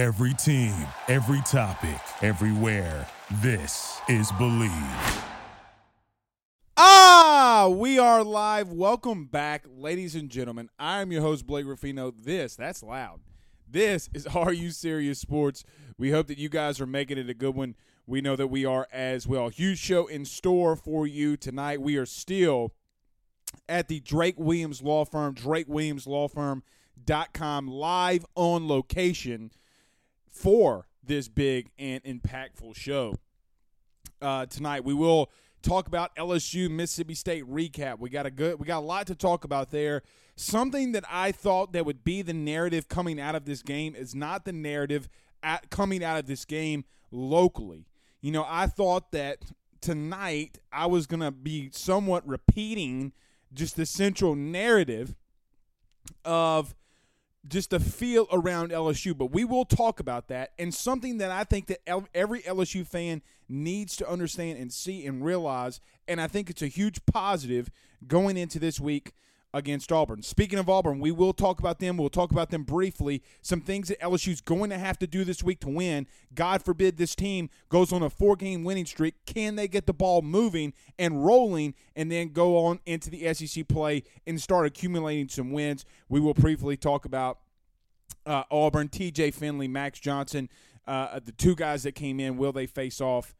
Every team, every topic, everywhere. This is Believe. Ah, we are live. Welcome back, ladies and gentlemen. I am your host, Blake Ruffino. This, that's loud. This is Are You Serious Sports. We hope that you guys are making it a good one. We know that we are as well. Huge show in store for you tonight. We are still at the Drake Williams Law Firm, drakewilliamslawfirm.com, live on location for this big and impactful show. Uh, tonight we will talk about LSU Mississippi State recap. We got a good we got a lot to talk about there. Something that I thought that would be the narrative coming out of this game is not the narrative at, coming out of this game locally. You know, I thought that tonight I was going to be somewhat repeating just the central narrative of just the feel around LSU, but we will talk about that. And something that I think that every LSU fan needs to understand and see and realize, and I think it's a huge positive going into this week against Auburn. Speaking of Auburn, we will talk about them. We'll talk about them briefly. Some things that LSU's going to have to do this week to win. God forbid this team goes on a four game winning streak. Can they get the ball moving and rolling and then go on into the SEC play and start accumulating some wins? We will briefly talk about uh, Auburn, TJ Finley, Max Johnson, uh, the two guys that came in. Will they face off?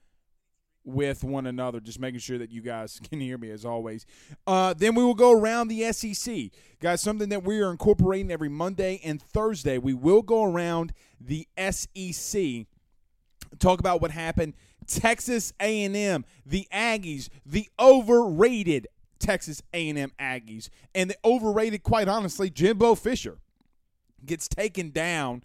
With one another, just making sure that you guys can hear me as always. Uh, then we will go around the SEC. Guys, something that we are incorporating every Monday and Thursday. We will go around the SEC, talk about what happened. Texas A&M, the Aggies, the overrated Texas A&M Aggies, and the overrated, quite honestly, Jimbo Fisher gets taken down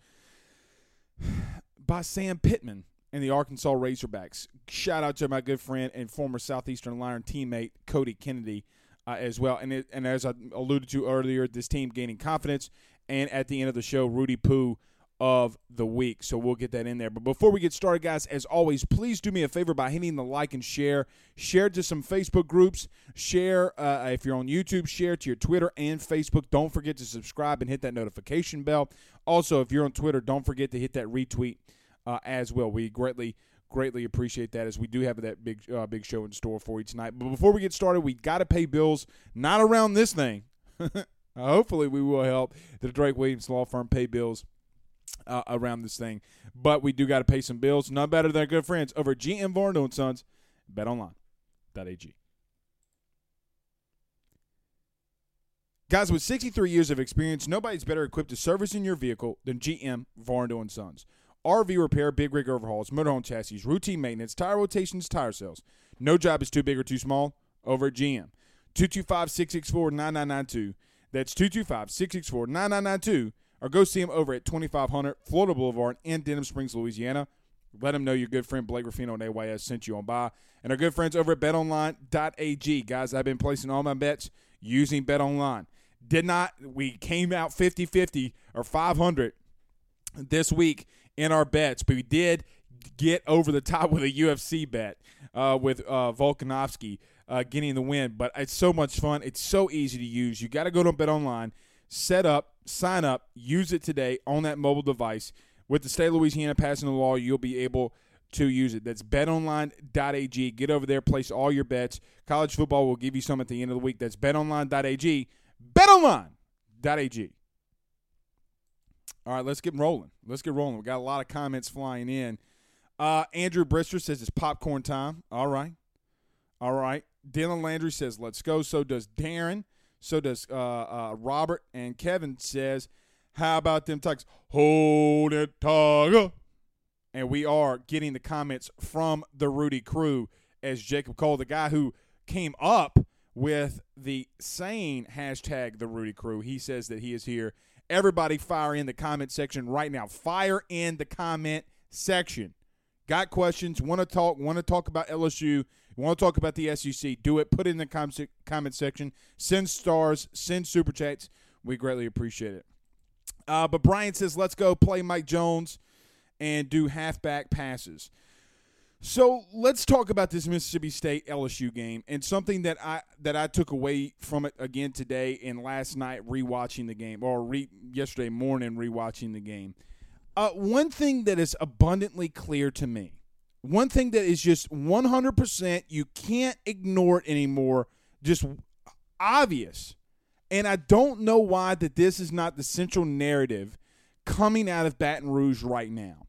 by Sam Pittman and the Arkansas Razorbacks. Shout out to my good friend and former Southeastern Lion teammate Cody Kennedy uh, as well. And it, and as I alluded to earlier, this team gaining confidence. And at the end of the show, Rudy Poo of the week. So we'll get that in there. But before we get started, guys, as always, please do me a favor by hitting the like and share. Share to some Facebook groups. Share uh, if you're on YouTube. Share to your Twitter and Facebook. Don't forget to subscribe and hit that notification bell. Also, if you're on Twitter, don't forget to hit that retweet uh, as well. We greatly greatly appreciate that as we do have that big uh, big show in store for you tonight. But before we get started, we got to pay bills. Not around this thing. Hopefully, we will help the Drake Williams Law Firm pay bills uh, around this thing. But we do got to pay some bills. None better than our good friends over at GM Varno and Sons. BetOnline.ag. Guys, with 63 years of experience, nobody's better equipped to service in your vehicle than GM Varno and Sons. RV repair, big rig overhauls, motorhome chassis, routine maintenance, tire rotations, tire sales. No job is too big or too small over at GM. 225 664 9992. That's 225 664 9992. Or go see them over at 2500 Florida Boulevard in Denham Springs, Louisiana. Let them know your good friend Blake Ruffino and AYS sent you on by. And our good friends over at betonline.ag. Guys, I've been placing all my bets using BetOnline. Did not, we came out 50 50 or 500 this week in our bets, but we did get over the top with a UFC bet uh, with uh, Volkanovski uh, getting the win. But it's so much fun. It's so easy to use. You got to go to Bet Online, set up, sign up, use it today on that mobile device. With the state of Louisiana passing the law, you'll be able to use it. That's betonline.ag. Get over there, place all your bets. College football will give you some at the end of the week. That's betonline.ag. Betonline.ag. All right, let's get rolling. Let's get rolling. We got a lot of comments flying in. Uh, Andrew Brister says it's popcorn time. All right. All right. Dylan Landry says let's go. So does Darren. So does uh, uh, Robert. And Kevin says, how about them Tigers? Hold it, Tiger. And we are getting the comments from the Rudy crew as Jacob Cole, the guy who came up with the saying hashtag the Rudy crew. He says that he is here Everybody fire in the comment section right now. Fire in the comment section. Got questions, want to talk, want to talk about LSU, want to talk about the SEC, do it. Put it in the comment section. Send stars, send super chats. We greatly appreciate it. Uh, but Brian says, let's go play Mike Jones and do halfback passes. So let's talk about this Mississippi State LSU game and something that I that I took away from it again today and last night rewatching the game or re, yesterday morning rewatching the game. Uh, one thing that is abundantly clear to me, one thing that is just 100%, you can't ignore it anymore, just obvious. And I don't know why that this is not the central narrative coming out of Baton Rouge right now.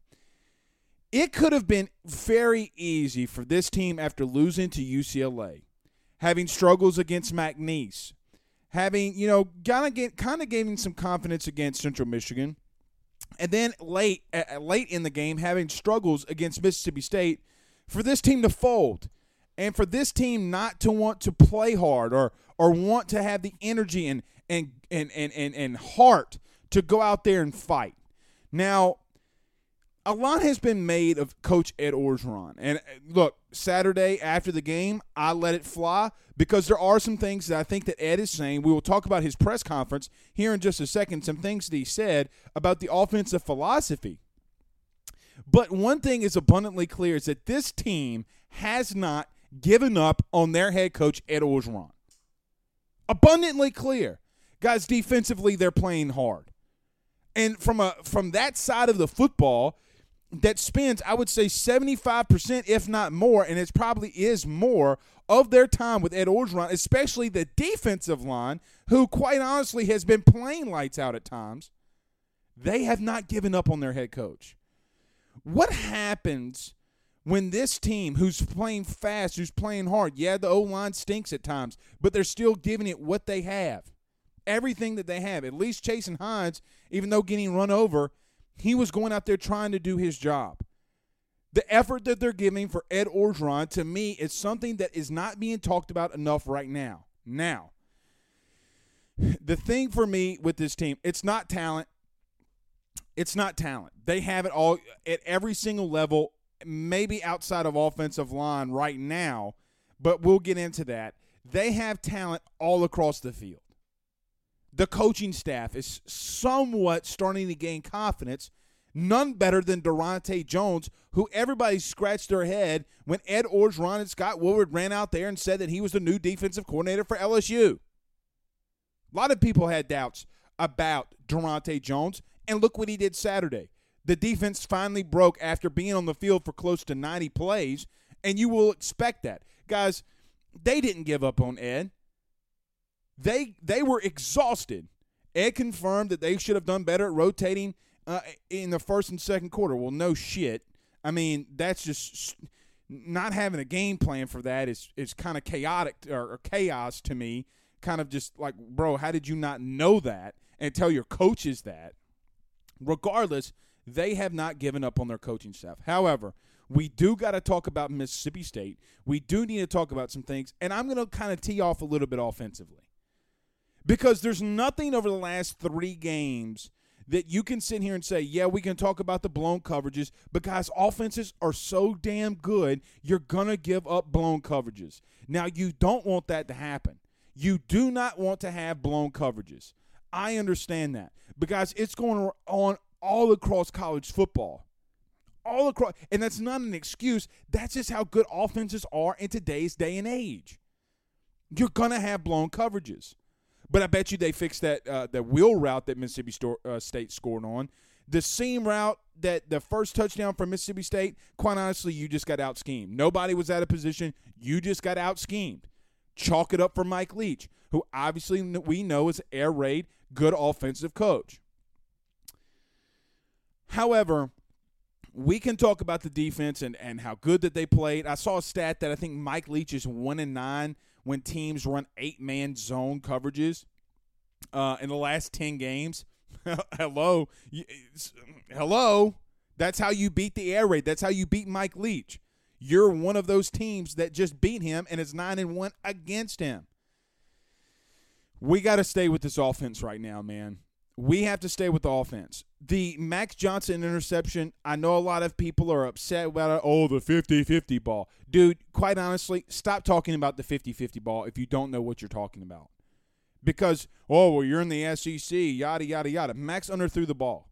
It could have been very easy for this team after losing to UCLA, having struggles against McNeese, having, you know, kind of kind of gaining some confidence against Central Michigan, and then late uh, late in the game having struggles against Mississippi State for this team to fold and for this team not to want to play hard or or want to have the energy and and and and and, and heart to go out there and fight. Now, a lot has been made of Coach Ed Orgeron. And uh, look, Saturday after the game, I let it fly because there are some things that I think that Ed is saying. We will talk about his press conference here in just a second, some things that he said about the offensive philosophy. But one thing is abundantly clear is that this team has not given up on their head coach, Ed Orgeron. Abundantly clear. Guys, defensively, they're playing hard. And from a from that side of the football, that spends, I would say, 75%, if not more, and it probably is more, of their time with Ed Orgeron, especially the defensive line, who, quite honestly, has been playing lights out at times. They have not given up on their head coach. What happens when this team, who's playing fast, who's playing hard, yeah, the O line stinks at times, but they're still giving it what they have, everything that they have. At least Chasen Hines, even though getting run over, he was going out there trying to do his job. The effort that they're giving for Ed Orgeron, to me, is something that is not being talked about enough right now. Now, the thing for me with this team, it's not talent. It's not talent. They have it all at every single level, maybe outside of offensive line right now, but we'll get into that. They have talent all across the field the coaching staff is somewhat starting to gain confidence. None better than Daronte Jones, who everybody scratched their head when Ed Orgeron and Scott Woodward ran out there and said that he was the new defensive coordinator for LSU. A lot of people had doubts about Daronte Jones, and look what he did Saturday. The defense finally broke after being on the field for close to 90 plays, and you will expect that. Guys, they didn't give up on Ed. They they were exhausted. Ed confirmed that they should have done better at rotating uh, in the first and second quarter. Well, no shit. I mean, that's just not having a game plan for that is is kind of chaotic or, or chaos to me. Kind of just like, bro, how did you not know that and tell your coaches that? Regardless, they have not given up on their coaching staff. However, we do got to talk about Mississippi State. We do need to talk about some things, and I'm going to kind of tee off a little bit offensively because there's nothing over the last three games that you can sit here and say, yeah, we can talk about the blown coverages, but guys, offenses are so damn good, you're going to give up blown coverages. Now, you don't want that to happen. You do not want to have blown coverages. I understand that. But, guys, it's going on all across college football. All across. And that's not an excuse. That's just how good offenses are in today's day and age. You're going to have blown coverages. But I bet you they fixed that uh, that wheel route that Mississippi Sto- uh, State scored on. The seam route that the first touchdown for Mississippi State, quite honestly, you just got out schemed. Nobody was out of position. You just got out schemed. Chalk it up for Mike Leach, who obviously we know is air raid, good offensive coach. However, we can talk about the defense and, and how good that they played. I saw a stat that I think Mike Leach is one and nine when teams run eight man zone coverages uh, in the last 10 games. hello. Hello. That's how you beat the air raid. That's how you beat Mike Leach. You're one of those teams that just beat him and it's 9 and 1 against him. We got to stay with this offense right now, man we have to stay with the offense. The Max Johnson interception, I know a lot of people are upset about it. Oh, the 50 50 ball. Dude, quite honestly, stop talking about the 50 50 ball if you don't know what you're talking about. Because, oh, well, you're in the SEC, yada, yada, yada. Max underthrew the ball.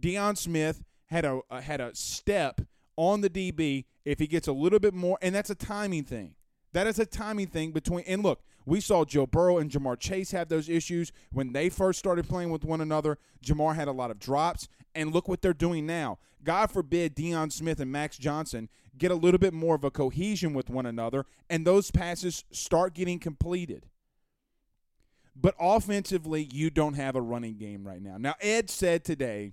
Deion Smith had a, uh, had a step on the DB if he gets a little bit more, and that's a timing thing. That is a timing thing between. And look, We saw Joe Burrow and Ja'Marr Chase have those issues when they first started playing with one another. Jamar had a lot of drops, and look what they're doing now. God forbid Deion Smith and Max Johnson get a little bit more of a cohesion with one another, and those passes start getting completed. But offensively, you don't have a running game right now. Now, Ed said today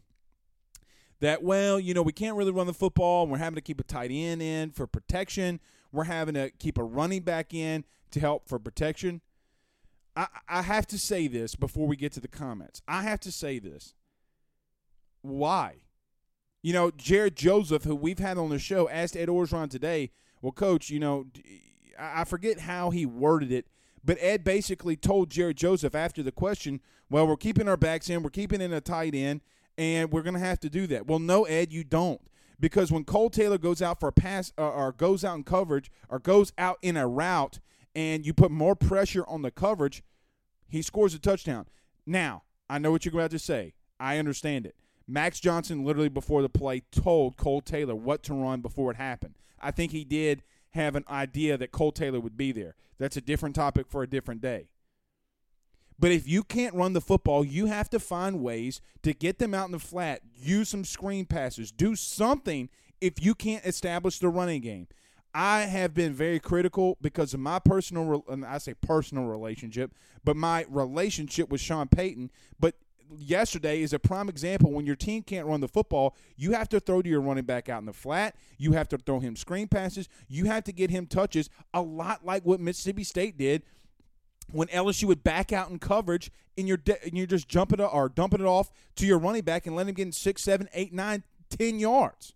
that, well, you know, we can't really run the football, we're having to keep a tight end in for protection. We're having to keep a running back in to help for protection. I, I have to say this before we get to the comments. I have to say this. Why? You know, Jared Joseph, who we've had on the show, asked Ed Orgeron today, well, coach, you know, I forget how he worded it, but Ed basically told Jared Joseph after the question, well, we're keeping our backs in, we're keeping in a tight end, and we're going to have to do that. Well, no, Ed, you don't. Because when Kole Taylor goes out for a pass uh, or goes out in coverage or goes out in a route and you put more pressure on the coverage, he scores a touchdown. Now, I know what you're about to say. I understand it. Max Johnson literally before the play told Kole Taylor what to run before it happened. I think he did have an idea that Kole Taylor would be there. That's a different topic for a different day. But if you can't run the football, you have to find ways to get them out in the flat, use some screen passes, do something if you can't establish the running game. I have been very critical because of my personal, I say personal relationship, but my relationship with Sean Payton. But yesterday is a prime example. When your team can't run the football, you have to throw to your running back out in the flat. You have to throw him screen passes. You have to get him touches, a lot like what Mississippi State did when LSU would back out in coverage and you're de- and you're just jumping or dumping it off to your running back and letting him get in six, seven, eight, nine, ten yards.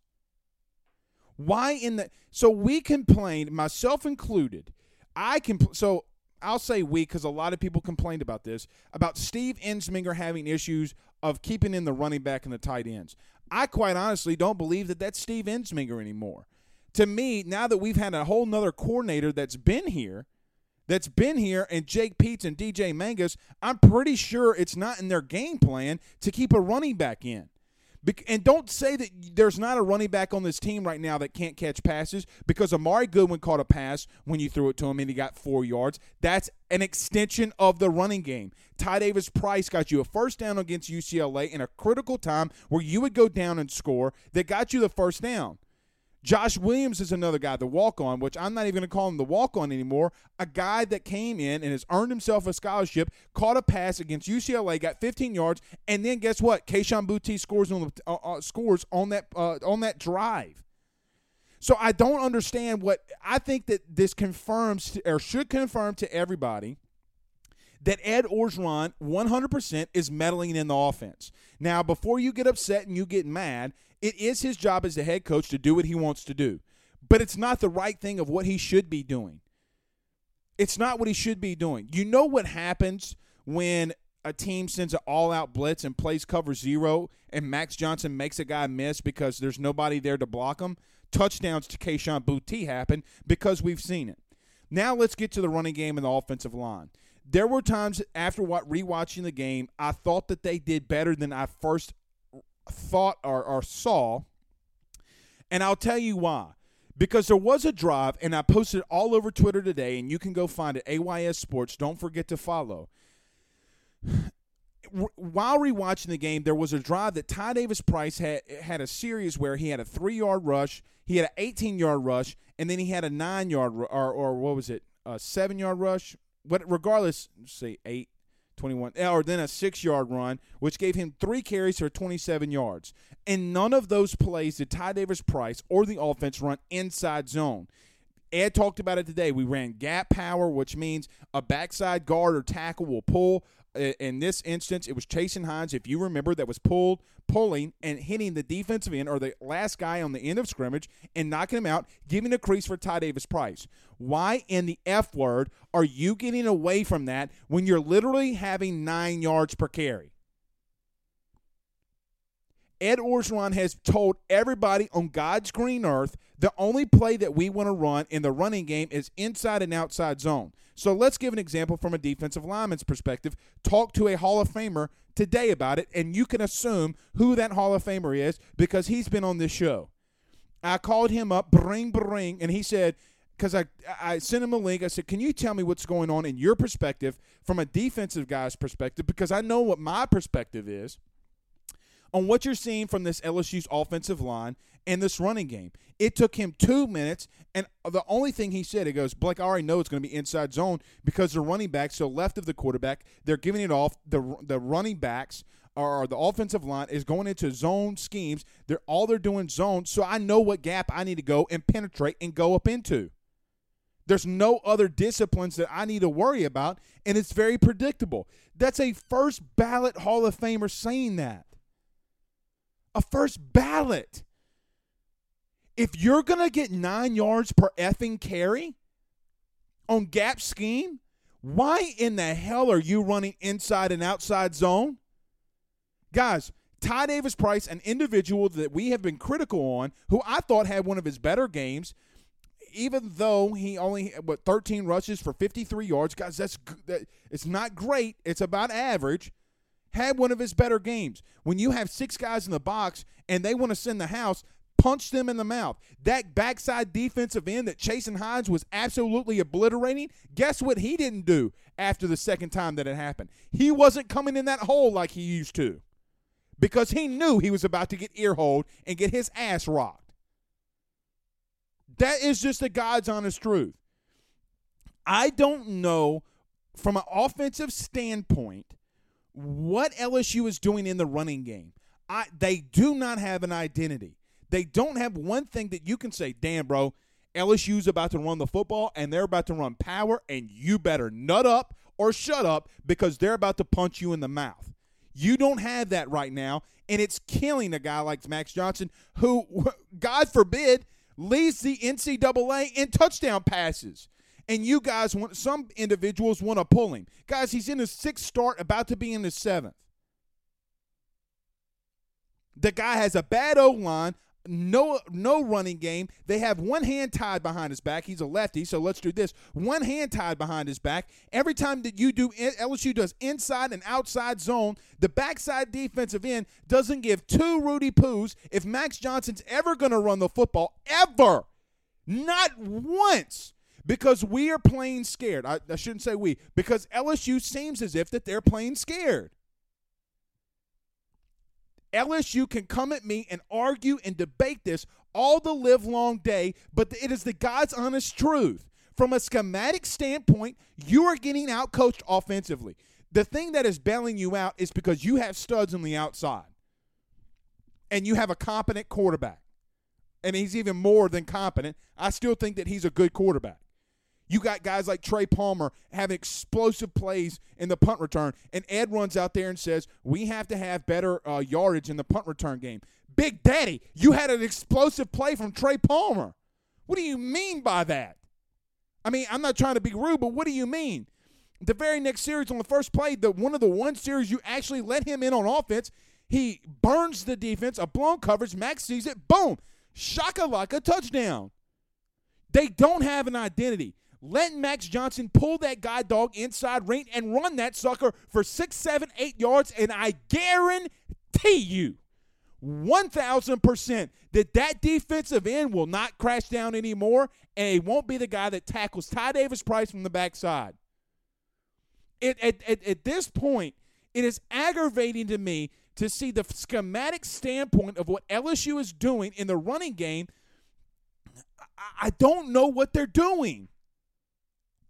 Why in the so we complained, myself included. I can so I'll say we because a lot of people complained about this about Steve Ensminger having issues of keeping in the running back and the tight ends. I quite honestly don't believe that that's Steve Ensminger anymore. To me, now that we've had a whole nother coordinator that's been here that's been here and Jake Peetz and DJ Mangas, I'm pretty sure it's not in their game plan to keep a running back in. And don't say that there's not a running back on this team right now that can't catch passes because Armoni Goodwin caught a pass when you threw it to him and he got four yards. That's an extension of the running game. Ty Davis Price got you a first down against UCLA in a critical time where you would go down and score that got you the first down. Josh Williams is another guy, the walk on, which I'm not even going to call him the walk on anymore. A guy that came in and has earned himself a scholarship, caught a pass against UCLA, got 15 yards, and then guess what? Kayshon Boutte scores on the, uh, uh, scores on that uh, on that drive. So I don't understand what I think that this confirms or should confirm to everybody that Ed Orgeron 100% is meddling in the offense. Now, before you get upset and you get mad, it is his job as the head coach to do what he wants to do. But it's not the right thing of what he should be doing. It's not what he should be doing. You know what happens when a team sends an all out blitz and plays cover zero and Max Johnson makes a guy miss because there's nobody there to block him? Touchdowns to Kayshon Boutte happen because we've seen it. Now let's get to the running game and the offensive line. There were times after what rewatching the game, I thought that they did better than I first thought or, or saw. And I'll tell you why. Because there was a drive, and I posted all over Twitter today, and you can go find it. AYS Sports. Don't forget to follow. While rewatching the game, there was a drive that Ty Davis Price had had a series where he had a three yard rush, he had an 18 yard rush, and then he had a nine yard or or what was it, a seven yard rush. But regardless, say eight, 21, eh, or then a six yard run, which gave him three carries for 27 yards. And none of those plays did Ty Davis Price or the offense run inside zone. Ed talked about it today. We ran gap power, which means a backside guard or tackle will pull in this instance, it was Chasen Hines, if you remember, that was pulled, pulling, and hitting the defensive end or the last guy on the end of scrimmage and knocking him out, giving a crease for Ty Davis Price. Why in the F word are you getting away from that when you're literally having nine yards per carry? Ed Orgeron has told everybody on God's green earth the only play that we want to run in the running game is inside and outside zone. So let's give an example from a defensive lineman's perspective. Talk to a Hall of Famer today about it, and you can assume who that Hall of Famer is because he's been on this show. I called him up, bring, bring, and he said, because I I sent him a link. I said, "Can you tell me what's going on in your perspective from a defensive guy's perspective? Because I know what my perspective is on what you're seeing from this LSU's offensive line and this running game. It took him two minutes, and the only thing he said, he goes, Blake, I already know it's going to be inside zone because the running backs, so left of the quarterback, they're giving it off. The the running backs or the offensive line is going into zone schemes. They're all they're doing zone, so I know what gap I need to go and penetrate and go up into. There's no other disciplines that I need to worry about, and it's very predictable. That's a first ballot Hall of Famer saying that. A first ballot. If you're going to get nine yards per effing carry on gap scheme, why in the hell are you running inside and outside zone? Guys, Ty Davis Price, an individual that we have been critical on, who I thought had one of his better games, even though he only what 13 rushes for 53 yards, guys, that's that, it's not great. It's about average. Had one of his better games. When you have six guys in the box and they want to send the house, punch them in the mouth. That backside defensive end that Chasen Hines was absolutely obliterating, guess what he didn't do after the second time that it happened? He wasn't coming in that hole like he used to because he knew he was about to get earholed and get his ass rocked. That is just the God's honest truth. I don't know from an offensive standpoint what LSU is doing in the running game. I, they do not have an identity. They don't have one thing that you can say, damn, bro, LSU's about to run the football and they're about to run power, and you better nut up or shut up because they're about to punch you in the mouth. You don't have that right now, and it's killing a guy like Max Johnson, who, God forbid, leads the NCAA in touchdown passes. And you guys want some individuals want to pull him. Guys, he's in his sixth start, about to be in his seventh. The guy has a bad O line, no no running game. They have one hand tied behind his back. He's a lefty, so let's do this. One hand tied behind his back. Every time that you do eh, LSU does inside and outside zone, the backside defensive end doesn't give two Rudy Poos if Max Johnson's ever going to run the football ever. Not once. Because we are playing scared. I, I shouldn't say we, because LSU seems as if that they're playing scared. LSU can come at me and argue and debate this all the live long day, but it is the God's honest truth. From a schematic standpoint, you are getting outcoached offensively. The thing that is bailing you out is because you have studs on the outside and you have a competent quarterback. And he's even more than competent. I still think that he's a good quarterback. You got guys like Trey Palmer having explosive plays in the punt return, and Ed runs out there and says, We have to have better uh, yardage in the punt return game. Big Daddy, you had an explosive play from Trey Palmer. What do you mean by that? I mean, I'm not trying to be rude, but what do you mean? The very next series on the first play, the one of the one series you actually let him in on offense, he burns the defense, a blown coverage, Max sees it, boom, shaka like a touchdown. They don't have an identity. Let Max Johnson pull that guide dog inside ring and run that sucker for six, seven, eight yards, and I guarantee you, 1,000% that that defensive end will not crash down anymore, and he won't be the guy that tackles Ty Davis Price from the backside. It, at, at, at this point, it is aggravating to me to see the schematic standpoint of what LSU is doing in the running game. I don't know what they're doing.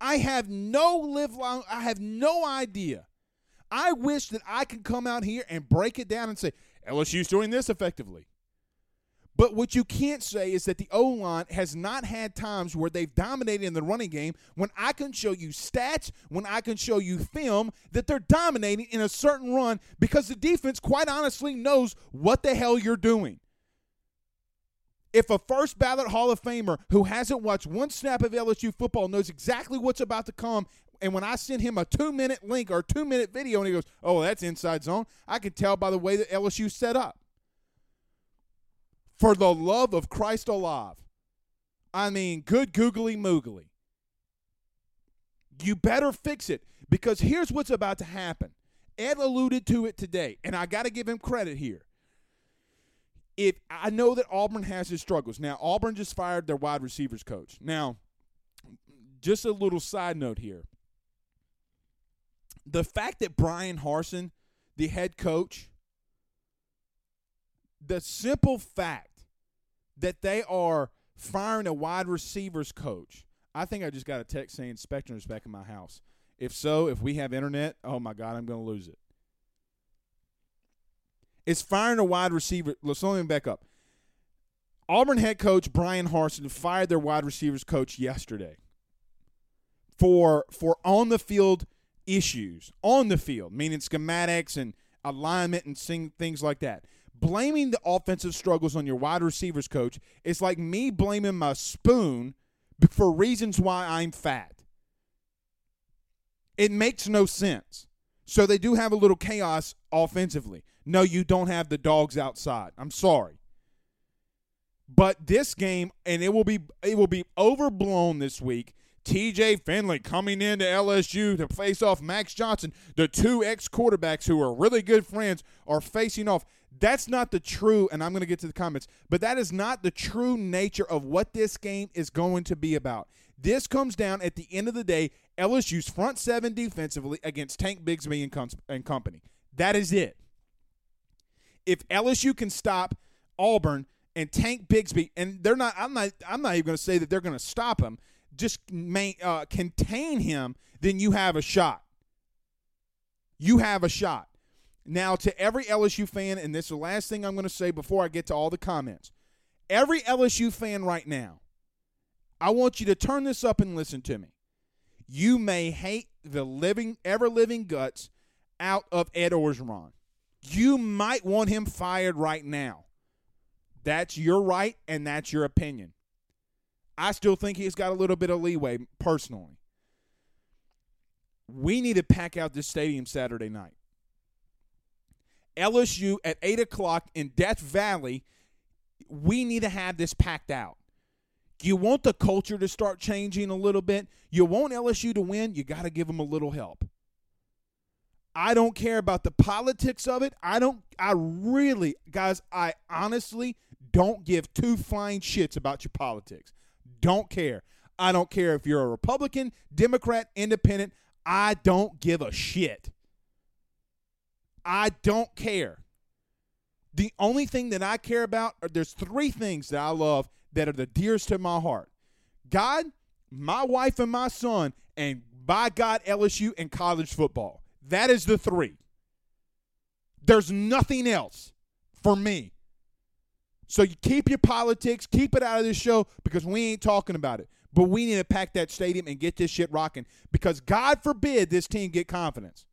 I have no live long, I have no idea. I wish that I could come out here and break it down and say, LSU's doing this effectively. But what you can't say is that the O line has not had times where they've dominated in the running game when I can show you stats, when I can show you film that they're dominating in a certain run because the defense, quite honestly, knows what the hell you're doing if a first ballot Hall of Famer who hasn't watched one snap of LSU football knows exactly what's about to come, and when I send him a two minute link or two minute video and he goes, Oh, that's inside zone, I can tell by the way that LSU set up. For the love of Christ alive. I mean, good googly moogly. You better fix it because here's what's about to happen. Ed alluded to it today, and I got to give him credit here if I know that Auburn has its struggles. Now, Auburn just fired their wide receivers coach. Now, just a little side note here. The fact that Bryan Harsin, the head coach, the simple fact that they are firing a wide receivers coach. I think I just got a text saying Spectrum's back in my house. If so, if we have internet, oh my God, I'm going to lose it. It's firing a wide receiver. Let's let me back up. Auburn head coach Bryan Harsin fired their wide receivers coach yesterday for for on the field issues on the field, meaning schematics and alignment and things like that. Blaming the offensive struggles on your wide receivers coach is like me blaming my spoon for reasons why I'm fat. It makes no sense. So they do have a little chaos offensively. No, you don't have the dogs outside. I'm sorry. But this game, and it will be it will be overblown this week. TJ Finley coming into LSU to face off Max Johnson. The two ex quarterbacks who are really good friends are facing off. That's not the true, and I'm going to get to the comments, but that is not the true nature of what this game is going to be about. This comes down at the end of the day, LSU's front seven defensively against Tank Bigsby and, and company. That is it. If LSU can stop Auburn and Tank Bigsby, and they're not, I'm not, I'm not even going to say that they're going to stop him. Just main, uh, contain him, then you have a shot. You have a shot. Now, to every LSU fan, and this is the last thing I'm going to say before I get to all the comments. Every LSU fan right now, I want you to turn this up and listen to me. You may hate the living, ever living guts out of Ed Orgeron. You might want him fired right now. That's your right and that's your opinion. I still think he's got a little bit of leeway personally. We need to pack out this stadium Saturday night. LSU at 8 o'clock in Death Valley, we need to have this packed out. You want the culture to start changing a little bit. You want LSU to win, you got to give them a little help. I don't care about the politics of it. I don't, I really, guys, I honestly don't give two flying shits about your politics. Don't care. I don't care if you're a Republican, Democrat, Independent. I don't give a shit. I don't care. The only thing that I care about are there's three things that I love that are the dearest to my heart. God, my wife and my son, and by God, LSU and college football. That is the three. There's nothing else for me. So you keep your politics, keep it out of this show because we ain't talking about it. But we need to pack that stadium and get this shit rocking because God forbid this team get confidence.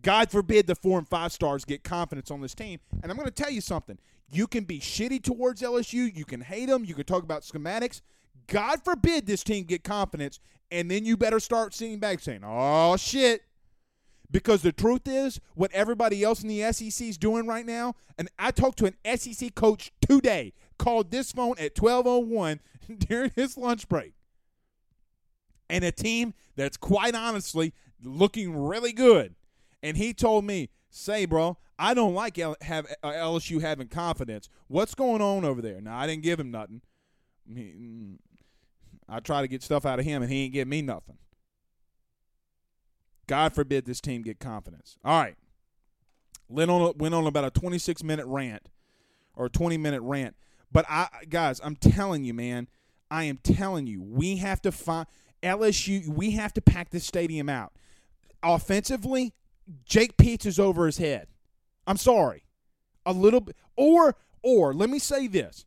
God forbid the four and five stars get confidence on this team. And I'm going to tell you something. You can be shitty towards LSU. You can hate them. You can talk about schematics. God forbid this team get confidence. And then you better start seeing back saying, oh, shit. Because the truth is, what everybody else in the SEC is doing right now, and I talked to an SEC coach today, called this phone at 1201 during his lunch break. And a team that's quite honestly looking really good and he told me, "Say, bro, I don't like L- have uh, LSU having confidence. What's going on over there?" Now I didn't give him nothing. Mm, I try to get stuff out of him, and he ain't give me nothing. God forbid this team get confidence. All right, went on went on about a 26 minute rant or 20 minute rant, but I guys, I'm telling you, man, I am telling you, we have to find LSU. We have to pack this stadium out. Offensively, Jake Peetz is over his head. I'm sorry. A little bit or or let me say this.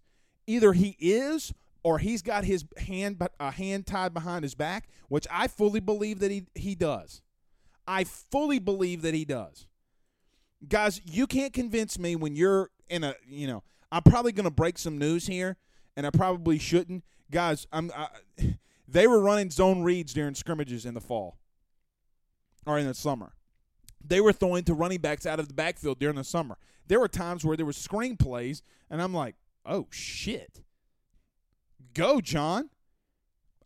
Either he is or he's got his hand a hand tied behind his back, which I fully believe that he he does. I fully believe that he does. Guys, you can't convince me when you're in a, you know, I'm probably going to break some news here and I probably shouldn't. Guys, I'm I, they were running zone reads during scrimmages in the fall or in the summer they were throwing to running backs out of the backfield during the summer. There were times where there were screen plays and I'm like, oh shit. Go, John.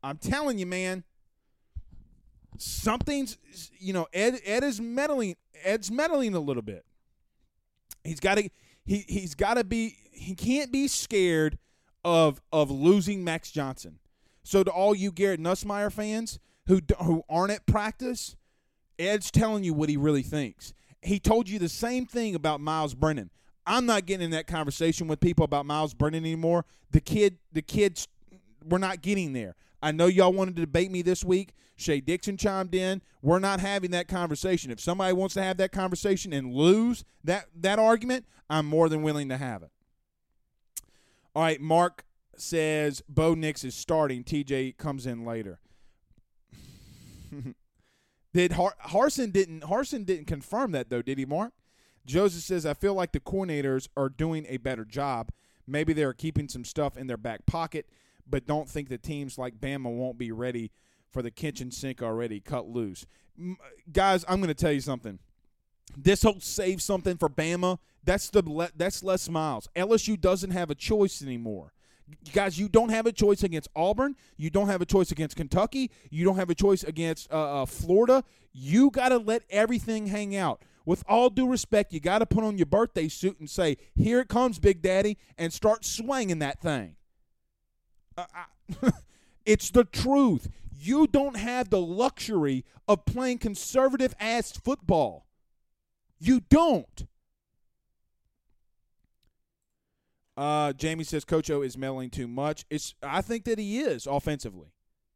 I'm telling you, man. Something's you know, Ed Ed is meddling Ed's meddling a little bit. He's gotta he he's gotta be he can't be scared of of losing Max Johnson. So to all you Garrett Nussmeier fans who who aren't at practice, Ed's telling you what he really thinks. He told you the same thing about Myles Brennan. I'm not getting in that conversation with people about Myles Brennan anymore. The kid, the kids, we're not getting there. I know y'all wanted to debate me this week. Shea Dixon chimed in. We're not having that conversation. If somebody wants to have that conversation and lose that that argument, I'm more than willing to have it. All right, Mark says Bo Nix is starting. TJ comes in later. did Har- Harsin didn't Harsin didn't confirm that though, did he, Mark? Joseph says I feel like the coordinators are doing a better job. Maybe they're keeping some stuff in their back pocket, but don't think that teams like Bama won't be ready for the kitchen sink already cut loose. Guys, I'm going to tell you something. This whole save something for Bama, that's the le- that's Les Miles. LSU doesn't have a choice anymore. Guys, you don't have a choice against Auburn. You don't have a choice against Kentucky. You don't have a choice against uh, uh, Florida. You got to let everything hang out. With all due respect, you got to put on your birthday suit and say, "Here it comes, Big Daddy," and start swinging that thing. Uh, it's the truth. You don't have the luxury of playing conservative ass football. You don't. Uh, Jamie says Coach O is meddling too much. It's I think that he is offensively,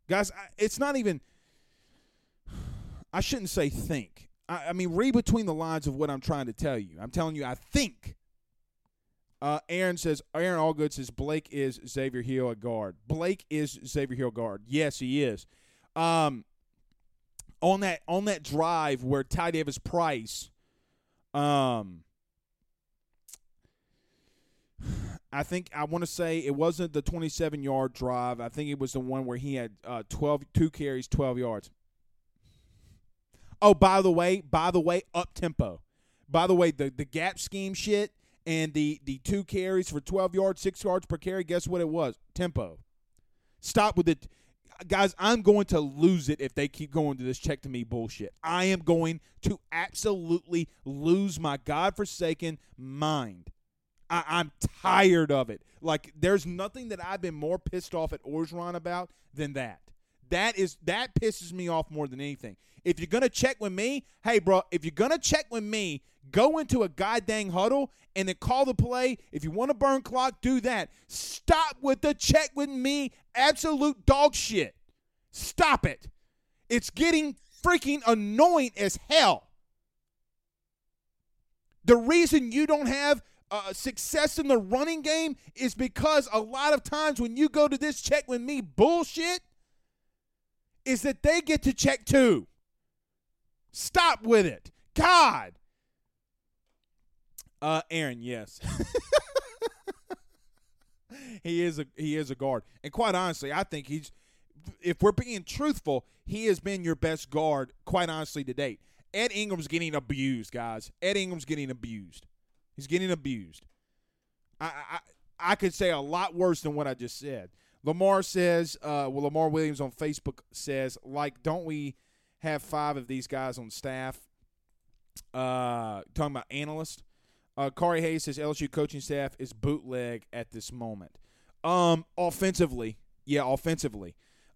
guys. I, it's not even. I shouldn't say think. I, I, mean read between the lines of what I'm trying to tell you. I'm telling you I think. Uh, Aaron says Aaron Allgood says Blake is Xavier Hill at guard. Blake is Xavier Hill guard. Yes, he is. Um, on that on that drive where Ty Davis Price, um, I think I want to say it wasn't the 27 yard drive. I think it was the one where he had uh, 12 two carries, 12 yards. Oh, by the way, by the way, up tempo. By the way, the the gap scheme shit and the the two carries for 12 yards, 6 yards per carry, guess what it was? Tempo. Stop with it. Guys, I'm going to lose it if they keep going to this check to me bullshit. I am going to absolutely lose my godforsaken mind. I, I'm tired of it. Like there's nothing that I've been more pissed off at Orgeron about than that. That is that pisses me off more than anything. If you're gonna check with me, hey bro, if you're gonna check with me, go into a goddamn huddle and then call the play. If you want to burn clock, do that. Stop with the check with me absolute dog shit. Stop it. It's getting freaking annoying as hell. The reason you don't have uh, success in the running game is because a lot of times when you go to this check with me bullshit, is that they get to check too. Stop with it. God. Uh, Aaron, yes. he is a he is a guard, and quite honestly, I think he's. If we're being truthful, he has been your best guard, quite honestly, to date. Ed Ingram's getting abused, guys. Ed Ingram's getting abused. He's getting abused. I, I I could say a lot worse than what I just said. Lamar says, uh, well, Lamar Williams on Facebook says, like, don't we have five of these guys on staff? Uh, talking about analysts. Uh, Kari Hayes says LSU coaching staff is bootleg at this moment. Um, offensively, yeah, offensively.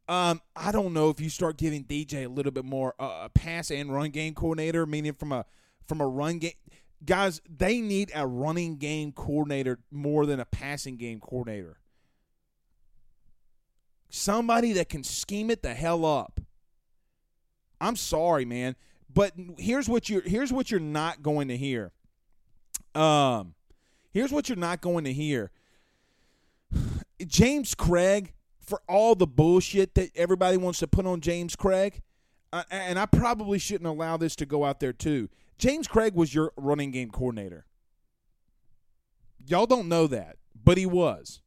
Um, I don't know if you start giving DJ a little bit more uh, a pass and run game coordinator, meaning from a from a run game guys, they need a running game coordinator more than a passing game coordinator. Somebody that can scheme it the hell up. I'm sorry, man, but here's what you're here's what you're not going to hear. Um, here's what you're not going to hear. James Cregg, for all the bullshit that everybody wants to put on James Cregg, uh, and I probably shouldn't allow this to go out there too. James Cregg was your running game coordinator. Y'all don't know that, but he was.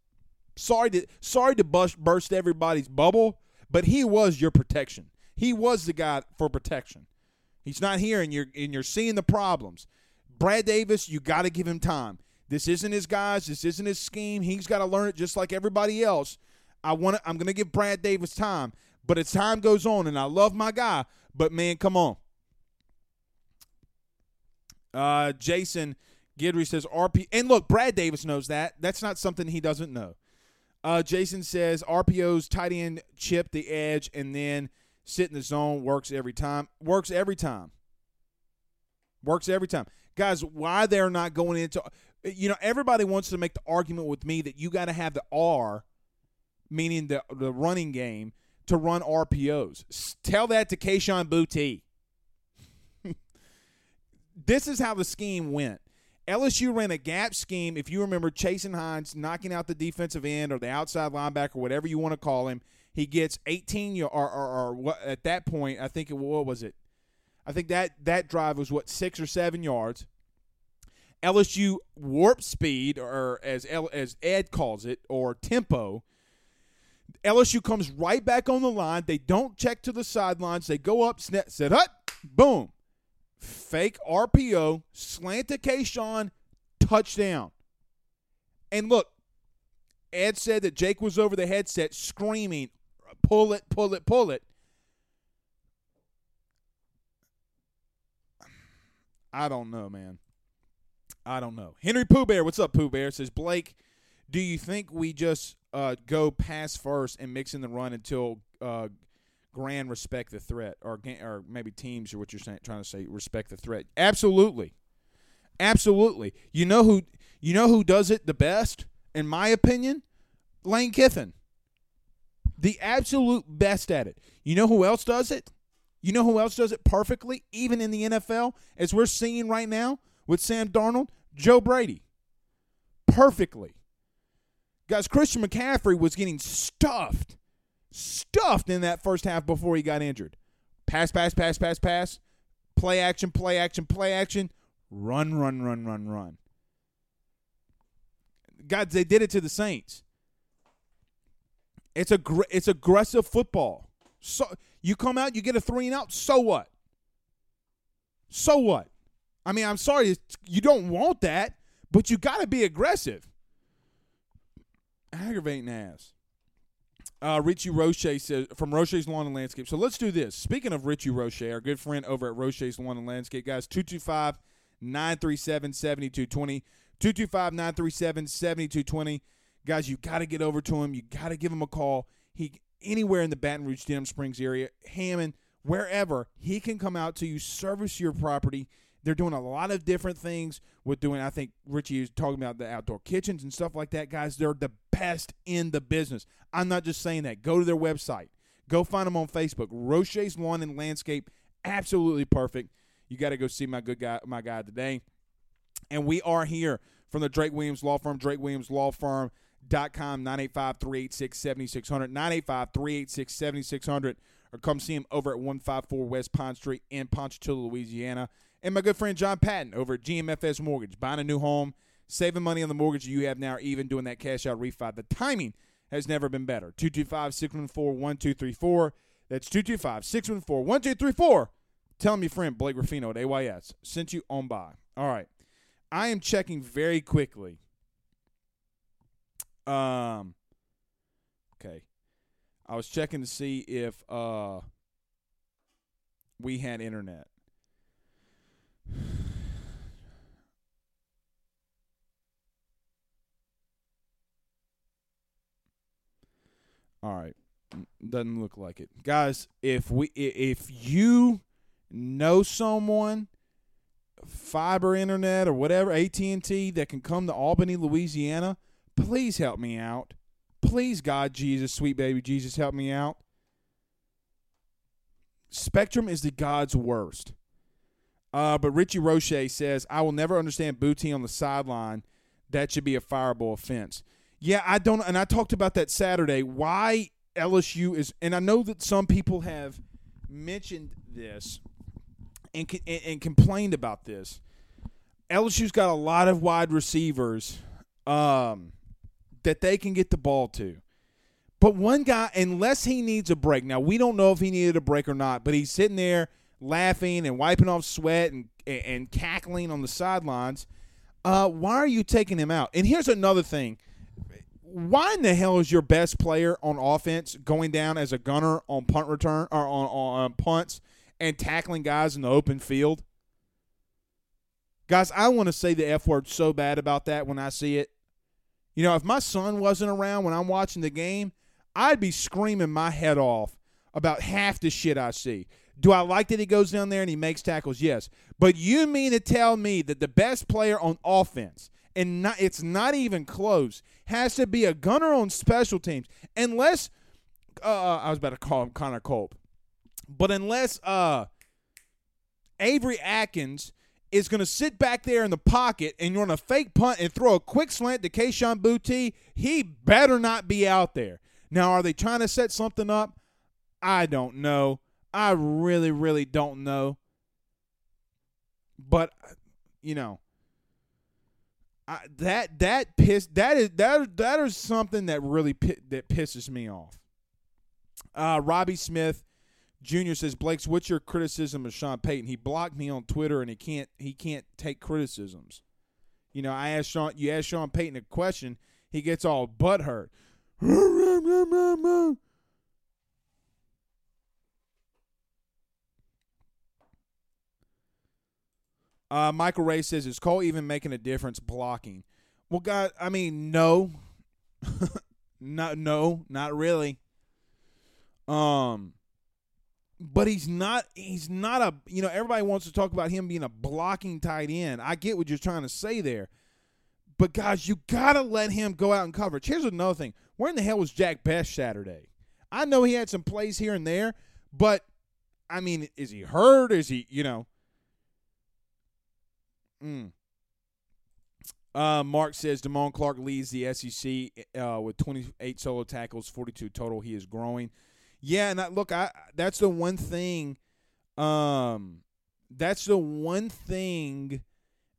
Sorry to sorry to bust, burst everybody's bubble, but he was your protection. He was the guy for protection. He's not here, and you're and you're seeing the problems. Brad Davis, you got to give him time. This isn't his guys. This isn't his scheme. He's got to learn it just like everybody else. I want I'm going to give Brad Davis time, but as time goes on, and I love my guy, but man, come on. Uh, Jason Gidry says RP, and look, Brad Davis knows that. That's not something he doesn't know. Uh, Jason says RPO's tight end chip the edge and then sit in the zone works every time. Works every time. Works every time. Guys, why they're not going into you know, everybody wants to make the argument with me that you got to have the R, meaning the the running game, to run RPOs. Tell that to Kayshon Boutte. this is how the scheme went. LSU ran a gap scheme. If you remember, Chasen Hines knocking out the defensive end or the outside linebacker, whatever you want to call him, he gets 18 y- or, or, or what at that point. I think it what was it? I think that that drive was what six or seven yards. LSU warp speed, or as L, as Ed calls it, or tempo. LSU comes right back on the line. They don't check to the sidelines. They go up, snap, set up, boom, fake RPO, slant to Kayshon, touchdown. And look, Ed said that Jake was over the headset screaming, "Pull it, pull it, pull it." I don't know, man. I don't know. Henry Pooh Bear, what's up, Pooh Bear? Says Blake, do you think we just uh, go pass first and mix in the run until uh, Grand respect the threat, or or maybe teams, or what you're saying, trying to say, respect the threat? Absolutely, absolutely. You know who you know who does it the best, in my opinion, Lane Kiffin, the absolute best at it. You know who else does it? You know who else does it perfectly, even in the NFL, as we're seeing right now with Sam Darnold? Joe Brady. Perfectly. Guys, Christian McCaffrey was getting stuffed, stuffed in that first half before he got injured. Pass, pass, pass, pass, pass. Play action, play action, play action. Run, run, run, run, run. God, they did it to the Saints. It's a gr- it's aggressive football. So you come out, you get a three and out. So what? So what? I mean, I'm sorry, you don't want that, but you got to be aggressive. Aggravating ass. Uh, Richie Roche says from Roche's Lawn and Landscape. So let's do this. Speaking of Richie Roche, our good friend over at Roche's Lawn and Landscape, guys, 225 937 7220. 225 937 7220. Guys, you got to get over to him. You got to give him a call. He anywhere in the Baton Rouge, Denham Springs area, Hammond, wherever, he can come out to you, service your property. They're doing a lot of different things with doing. I think Richie is talking about the outdoor kitchens and stuff like that. Guys, they're the best in the business. I'm not just saying that. Go to their website. Go find them on Facebook. Roche's Lawn and Landscape, absolutely perfect. You got to go see my good guy, my guy today. And we are here from the Drake Williams Law Firm, Drake Williams Law Firm. Dot com 985 386 7600 985 386 7600 or come see him over at 154 West Pine Street in Ponchatoula, Louisiana. And my good friend John Patton over at GMFS Mortgage, buying a new home, saving money on the mortgage you have now, even doing that cash out refi. The timing has never been better. 225 614 1234. That's 225 614 1234. Tell your friend Blake Ruffino at AYS sent you on by. All right. I am checking very quickly. Um. Okay. I was checking to see if uh we had internet. All right. Doesn't look like it. Guys, if we if you know someone fiber internet or whatever AT&T that can come to Albany, Louisiana, please help me out. Please God Jesus, sweet baby Jesus, help me out. Spectrum is the God's worst. Uh, but Richie Roche says, I will never understand Boutte on the sideline. That should be a fireable offense. Yeah, I don't, and I talked about that Saturday. Why LSU is, and I know that some people have mentioned this and and, and complained about this. LSU's got a lot of wide receivers um, that they can get the ball to. But one guy, unless he needs a break, now we don't know if he needed a break or not, but he's sitting there laughing and wiping off sweat and and cackling on the sidelines. Uh, why are you taking him out? And here's another thing: why in the hell is your best player on offense going down as a gunner on punt return or on, on, on punts and tackling guys in the open field? Guys, I want to say the F word so bad about that when I see it. You know, if my son wasn't around when I'm watching the game, I'd be screaming my head off about half the shit I see. Do I like that he goes down there and he makes tackles? Yes. But you mean to tell me that the best player on offense, and not, it's not even close, has to be a gunner on special teams, unless uh, I was about to call him Connor Culp, but unless uh, Avery Atkins is going to sit back there in the pocket and you're on a fake punt and throw a quick slant to Kayshon Boutte, he better not be out there. Now, are they trying to set something up? I don't know. I really, really don't know. But you know, I, that that piss that is that that is something that really that pisses me off. Uh, Robbie Smith Jr. says, Blake's, what's your criticism of Sean Payton? He blocked me on Twitter and he can't he can't take criticisms. You know, I asked Sean you ask Sean Payton a question, he gets all butt Uh, Michael Ray says, "Is Kole even making a difference blocking?" Well, God, I mean, no, not no, not really. Um, but he's not. He's not a. You know, everybody wants to talk about him being a blocking tight end. I get what you're trying to say there, but guys, you gotta let him go out and coverage. Here's another thing: Where in the hell was Jack Bech Saturday? I know he had some plays here and there, but I mean, is he hurt? Is he, you know? Mm. Uh, Mark says Damone Clark leads the SEC uh, with 28 solo tackles, 42 total. He is growing. Yeah, and I, look, I that's the one thing. Um, that's the one thing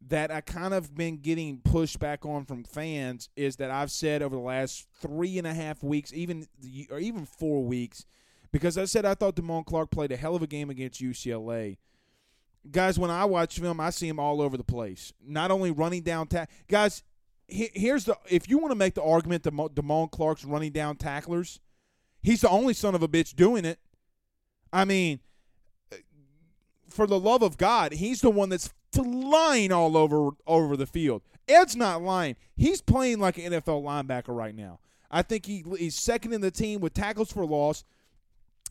that I kind of been getting pushed back on from fans is that I've said over the last three and a half weeks, even or even four weeks, because I said I thought Damone Clark played a hell of a game against UCLA guys, when I watch film, I see him all over the place. Not only running down guys. He, here's the if you want to make the argument that Damone Clark's running down tacklers, he's the only son of a bitch doing it. I mean, uh, for the love of God, he's the one that's flying all over over the field. Ed's not lying. He's playing like an NFL linebacker right now. I think he he's second in the team with tackles for loss.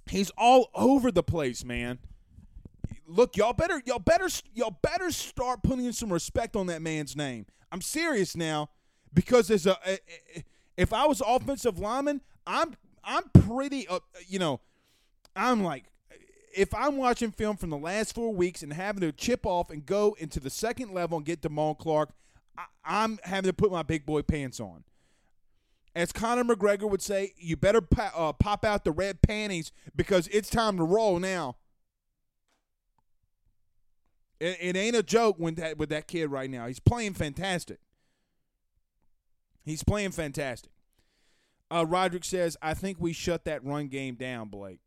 He's all over the place, man look, y'all better y'all better y'all better start putting some respect on that man's name. I'm serious now because as a, if I was offensive lineman, I'm I'm pretty uh, you know, I'm like if I'm watching film from the last four weeks and having to chip off and go into the second level and get Damone Clark, I, am having to put my big boy pants on. As Conor McGregor would say, you better pa- uh, pop out the red panties because it's time to roll now. It, it ain't a joke when that, with that kid right now. He's playing fantastic. He's playing fantastic. Uh, Roderick says, I think we shut that run game down, Blake.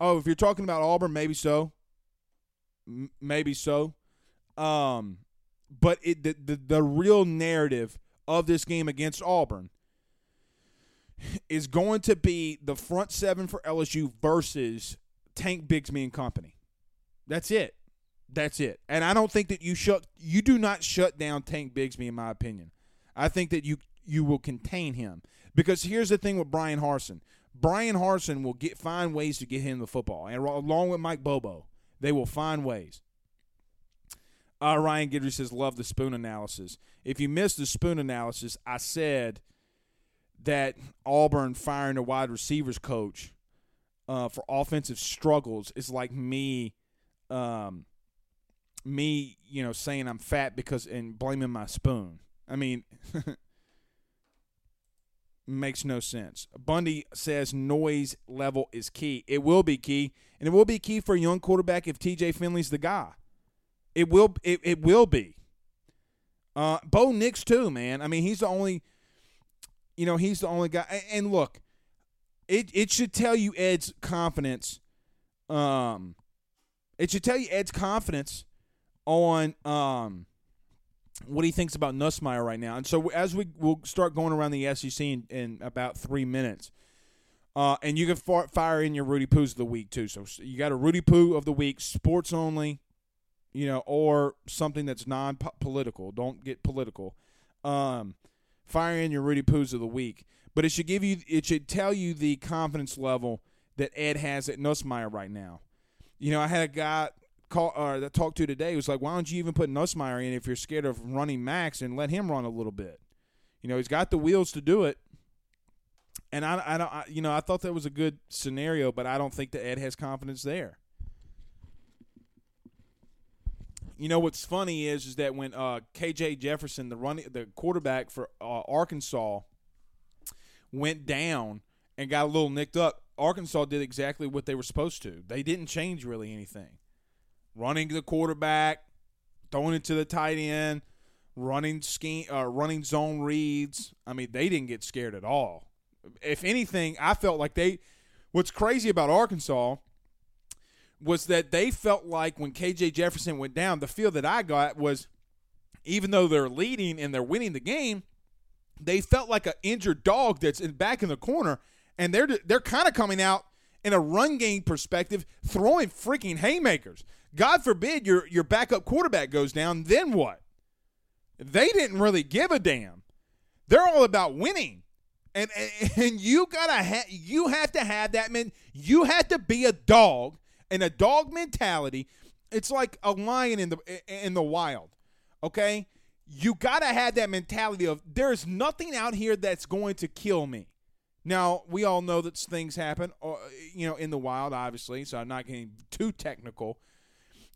Oh, if you're talking about Auburn, maybe so. M- maybe so. Um, but it the, the, the real narrative of this game against Auburn is going to be the front seven for LSU versus Tank Bigsby and company. That's it. That's it. And I don't think that you shut you do not shut down Tank Bigsby in my opinion. I think that you you will contain him. Because here's the thing with Bryan Harsin. Bryan Harsin will get find ways to get him the football. And along with Mike Bobo, they will find ways. Uh, Ryan Gidry says, love the spoon analysis. If you missed the spoon analysis, I said that Auburn firing a wide receivers coach uh, for offensive struggles is like me um, me, you know, saying I'm fat because and blaming my spoon. I mean, makes no sense. Bundy says noise level is key. It will be key, and it will be key for a young quarterback if TJ Finley's the guy. It will. It, it will be. Uh, Bo Nix too, man. I mean, he's the only. You know, he's the only guy. And look, it it should tell you Ed's confidence. Um, it should tell you Ed's confidence on um, what he thinks about Nussmeier right now. And so as we will start going around the SEC in, in about three minutes, uh, and you can fire in your Rudy Poos of the week too. So you got a Rudy Poo of the week, sports only, you know, or something that's non-political. Don't get political. Um, fire in your Rudy Poos of the week. But it should give you, it should tell you the confidence level that Ed has at Nussmeier right now. You know, I had a guy call uh, that talked to today was like, "Why don't you even put Nussmeier in if you're scared of running Max and let him run a little bit?" You know, he's got the wheels to do it. And I, I don't, I, you know, I thought that was a good scenario, but I don't think that Ed has confidence there. You know what's funny is is that when uh, KJ Jefferson, the running the quarterback for uh, Arkansas, went down and got a little nicked up, Arkansas did exactly what they were supposed to. They didn't change really anything. Running the quarterback, throwing it to the tight end, running scheme, uh, running zone reads. I mean, they didn't get scared at all. If anything, I felt like they. What's crazy about Arkansas was that they felt like when KJ Jefferson went down, the feel that I got was even though they're leading and they're winning the game, they felt like an injured dog that's in, back in the corner, and they're they're kind of coming out in a run game perspective, throwing freaking haymakers. God forbid your your backup quarterback goes down, then what? They didn't really give a damn. They're all about winning. And, and, and you gotta ha- you have to have that man. You have to be a dog and a dog mentality. It's like a lion in the in the wild. Okay, you gotta have that mentality of there's nothing out here that's going to kill me. Now we all know that things happen, uh, you know, in the wild, obviously. So I'm not getting too technical.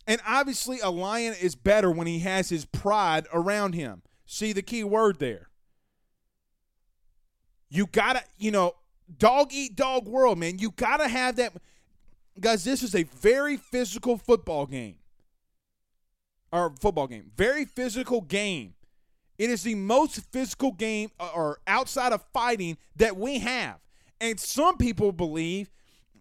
And obviously, a lion is better when he has his pride around him. See the key word there. You gotta, you know, dog eat dog world, man. You gotta have that. Guys, this is a very physical football game. Or football game. Very physical game. It is the most physical game uh, or outside of fighting that we have. And some people believe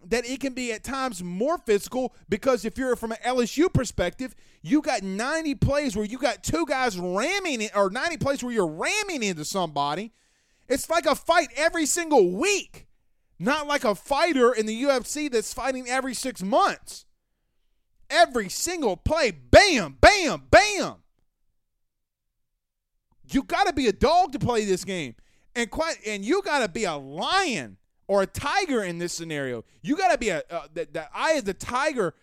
that it can be at times more physical because if you're from an LSU perspective, you got 90 plays where you got two guys ramming it, or 90 plays where you're ramming into somebody. It's like a fight every single week, not like a fighter in the UFC that's fighting every six months. Every single play, bam, bam, bam. You got to be a dog to play this game, and quite, and you got to be a lion or a tiger in this scenario. You got to be a uh, the, the eye of the tiger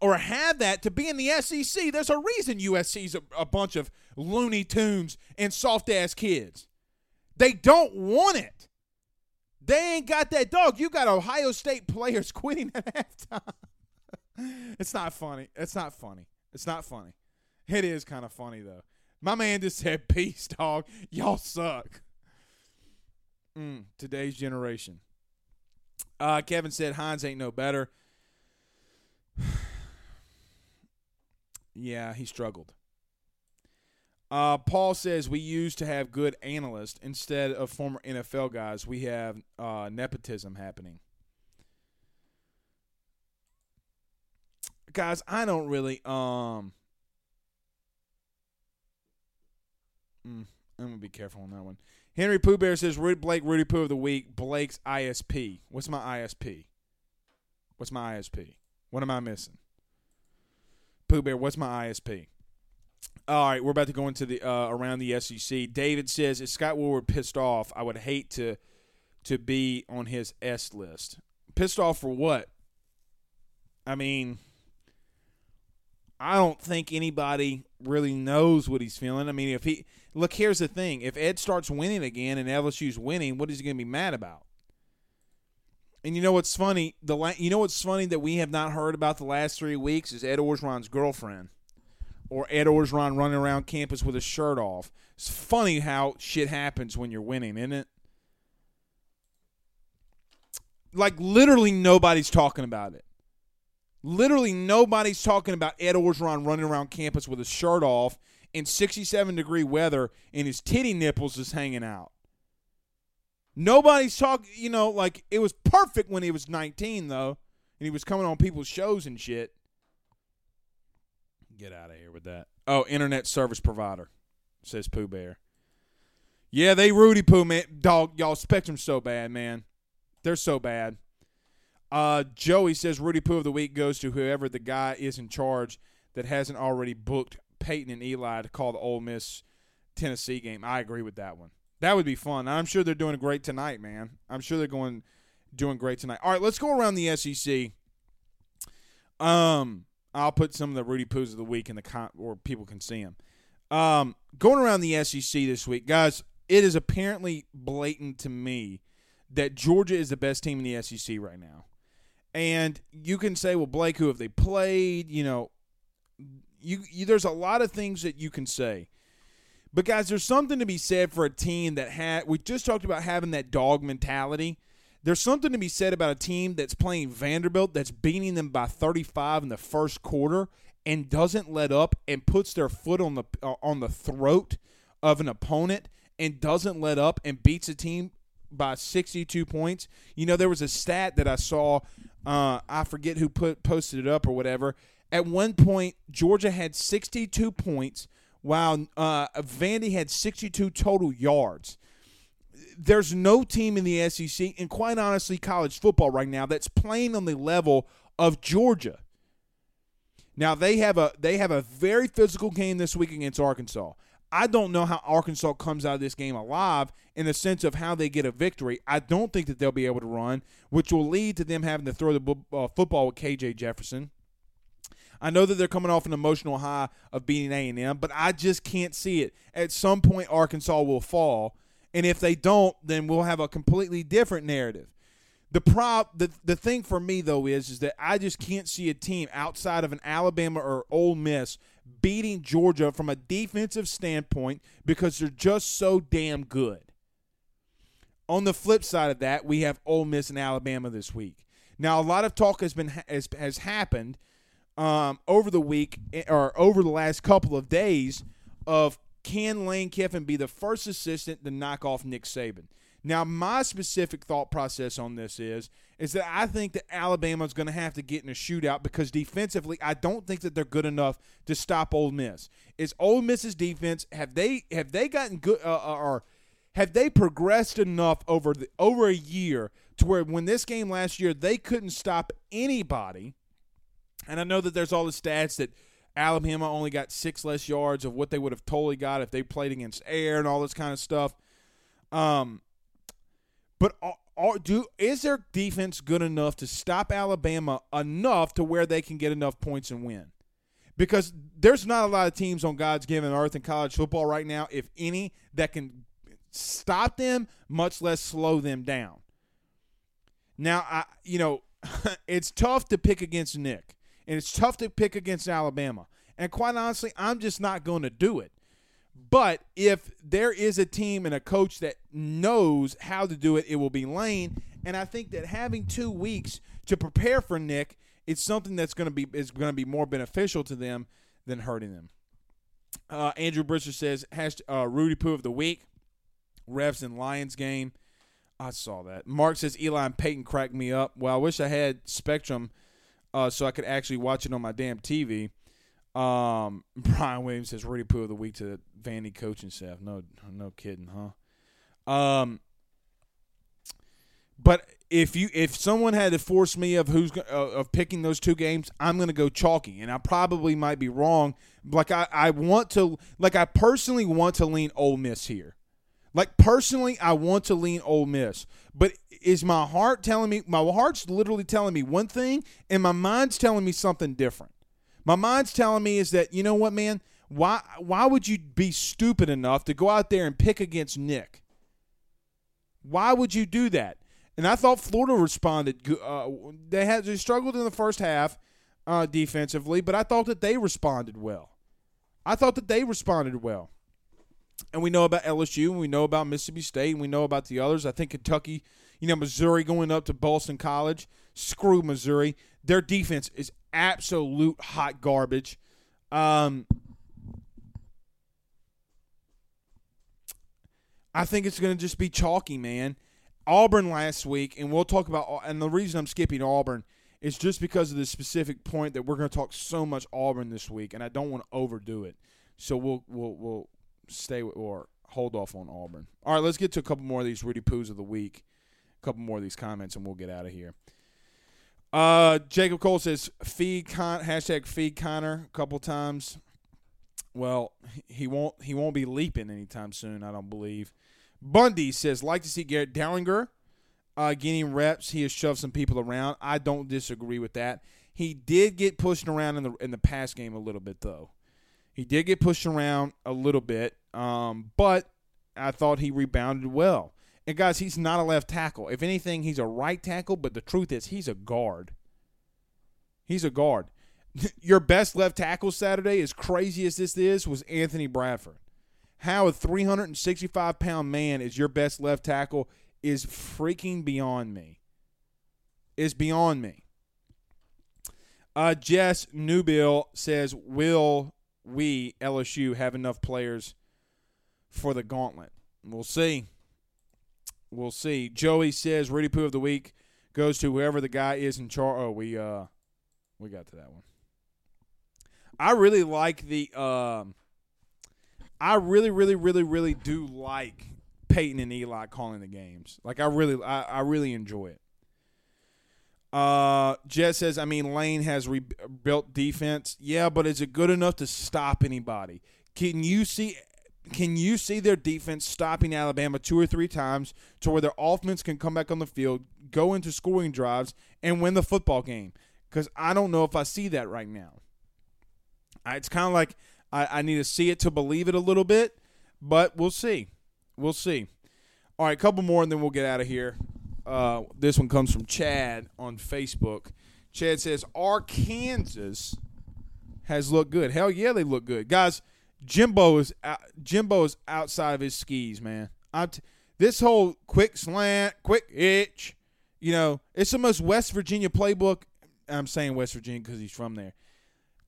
or have that to be in the SEC. There's a reason USC's a, a bunch of Looney Tunes and soft ass kids. They don't want it. They ain't got that dog. You got Ohio State players quitting at halftime. it's not funny. It's not funny. It's not funny. It is kind of funny though. My man just said, "Peace, dog. Y'all suck." Mm, today's generation. Uh, Kevin said Hines ain't no better. yeah, he struggled. Uh, Paul says we used to have good analysts instead of former NFL guys. We have uh, nepotism happening. Guys, I don't really. Um, mm, I'm gonna be careful on that one. Henry Pooh Bear says Rudy Blake Rudy Pooh of the week. Blake's ISP. What's my ISP? What's my ISP? What am I missing? Pooh Bear, what's my ISP? All right, we're about to go into the uh, around the SEC. David says, "Is Scott Woodward pissed off? I would hate to to be on his S list. Pissed off for what? I mean, I don't think anybody really knows what he's feeling. I mean, if he look, here's the thing: if Ed starts winning again and LSU's winning, what is he going to be mad about? And you know what's funny? The la- you know what's funny that we have not heard about the last three weeks is Ed Orgeron's girlfriend or Ed Orgeron running around campus with his shirt off. It's funny how shit happens when you're winning, isn't it? Like literally nobody's talking about it. Literally nobody's talking about Ed Orgeron running around campus with his shirt off in 67 degree weather and his titty nipples is hanging out. Nobody's talking, you know, like it was perfect when he was 19 though, and he was coming on people's shows and shit. Get out of here with that. Oh, internet service provider, says Pooh Bear. Yeah, they Rudy Pooh man, dog. Y'all Spectrum so bad, man. They're so bad. Uh, Joey says Rudy Pooh of the week goes to whoever the guy is in charge that hasn't already booked Peyton and Eli to call the Ole Miss Tennessee game. I agree with that one. That would be fun. I'm sure they're doing great tonight, man. I'm sure they're going doing great tonight. All right, let's go around the SEC. Um, I'll put some of the Rudy Poos of the week in the con- or people can see them. Um, going around the SEC this week, guys. It is apparently blatant to me that Georgia is the best team in the SEC right now. And you can say, well, Blake, who have they played? You know, you, you there's a lot of things that you can say. But guys, there's something to be said for a team that had we just talked about having that dog mentality. There's something to be said about a team that's playing Vanderbilt that's beating them by 35 in the first quarter and doesn't let up and puts their foot on the uh, on the throat of an opponent and doesn't let up and beats a team by 62 points. You know, there was a stat that I saw. Uh, I forget who put posted it up or whatever. At one point, Georgia had 62 points, while uh, Vandy had 62 total yards. There's no team in the SEC, and quite honestly, college football right now that's playing on the level of Georgia. Now they have a they have a very physical game this week against Arkansas. I don't know how Arkansas comes out of this game alive in the sense of how they get a victory. I don't think that they'll be able to run, which will lead to them having to throw the uh, football with KJ Jefferson. I know that they're coming off an emotional high of beating A&M, but I just can't see it. At some point, Arkansas will fall, and if they don't, then we'll have a completely different narrative. The prop, the the thing for me though is is that I just can't see a team outside of an Alabama or Ole Miss beating Georgia from a defensive standpoint because they're just so damn good. On the flip side of that, we have Ole Miss and Alabama this week. Now, a lot of talk has been has, has happened um, over the week eh, or over the last couple of days of can Lane Kiffin be the first assistant to knock off Nick Saban? Now, my specific thought process on this is is that I think that Alabama is going to have to get in a shootout because defensively, I don't think that they're good enough to stop Ole Miss. Is Ole Miss's defense have they have they gotten good uh, uh, or have they progressed enough over the over a year to where when this game last year they couldn't stop anybody? And I know that there's all the stats that Alabama only got six less yards of what they would have totally got if they played against air and all this kind of stuff. Um, but are, do is their defense good enough to stop Alabama enough to where they can get enough points and win? Because there's not a lot of teams on God's given earth in college football right now, if any, that can stop them, much less slow them down. Now, I you know, it's tough to pick against Nick, and it's tough to pick against Alabama. And quite honestly, I'm just not going to do it. But if there is a team and a coach that knows how to do it, it will be Lane. And I think that having two weeks to prepare for Nick is something that's going to be is going to be more beneficial to them than hurting them. Uh, Andrew Brisser says has uh, Rudy Poo of the week. Refs and Lions game. I saw that. Mark says Eli and Peyton cracked me up. Well, I wish I had Spectrum uh, so I could actually watch it on my damn TV. Um, Brian Williams says Rudy Poo of the week to Vandy coaching staff. No, no kidding, huh? Um, but if you if someone had to force me of who's uh, of picking those two games, I'm going to go chalky, and I probably might be wrong. Like I, I want to like I personally want to lean Ole Miss here. Like personally, I want to lean Ole Miss, but is my heart telling me? My heart's literally telling me one thing, and my mind's telling me something different. My mind's telling me is that you know what, man? Why why would you be stupid enough to go out there and pick against Nick? Why would you do that? And I thought Florida responded. Uh, they had they struggled in the first half uh, defensively, but I thought that they responded well. I thought that they responded well. And we know about LSU, and we know about Mississippi State, and we know about the others. I think Kentucky, you know, Missouri going up to Boston College. Screw Missouri. Their defense is absolute hot garbage. Um, I think it's going to just be chalky, man. Auburn last week, and we'll talk about. And the reason I'm skipping Auburn is just because of the specific point that we're going to talk so much Auburn this week, and I don't want to overdo it. So we'll we'll we'll stay with, or hold off on Auburn. All right, let's get to a couple more of these Rudy Poos of the week. Couple more of these comments, and we'll get out of here. Uh, Jacob Cole says feed Con hashtag feed Connor a couple times. Well, he won't. He won't be leaping anytime soon. I don't believe. Bundy says, like to see Garrett Dellinger uh, getting reps. He has shoved some people around. I don't disagree with that. He did get pushed around in the in the pass game a little bit though. He did get pushed around a little bit, um, but I thought he rebounded well. And guys, he's not a left tackle. If anything, he's a right tackle. But the truth is, he's a guard. He's a guard. Your best left tackle Saturday, as crazy as this is, was Anthony Bradford. How a 365 pound man is your best left tackle is freaking beyond me. Is beyond me. Uh, Jess Newbill says, "Will we LSU have enough players for the gauntlet? We'll see. We'll see." Joey says, "Rudy Poo of the week goes to whoever the guy is in charge." Oh, we uh, we got to that one. I really like the. Um, I really, really, really, really do like Peyton and Eli calling the games. Like I really, I, I really enjoy it. Uh, Jet says, I mean, Lane has rebuilt defense. Yeah, but is it good enough to stop anybody? Can you see? Can you see their defense stopping Alabama two or three times to where their offense can come back on the field, go into scoring drives, and win the football game? Because I don't know if I see that right now. It's kind of like I, I need to see it to believe it a little bit, but we'll see. We'll see. All right, a couple more, and then we'll get out of here. Uh, this one comes from Chad on Facebook. Chad says Arkansas has looked good. Hell yeah, they look good, guys. Jimbo is out, Jimbo is outside of his skis, man. T- this whole quick slant, quick hitch, you know, it's the most West Virginia playbook. I'm saying West Virginia because he's from there.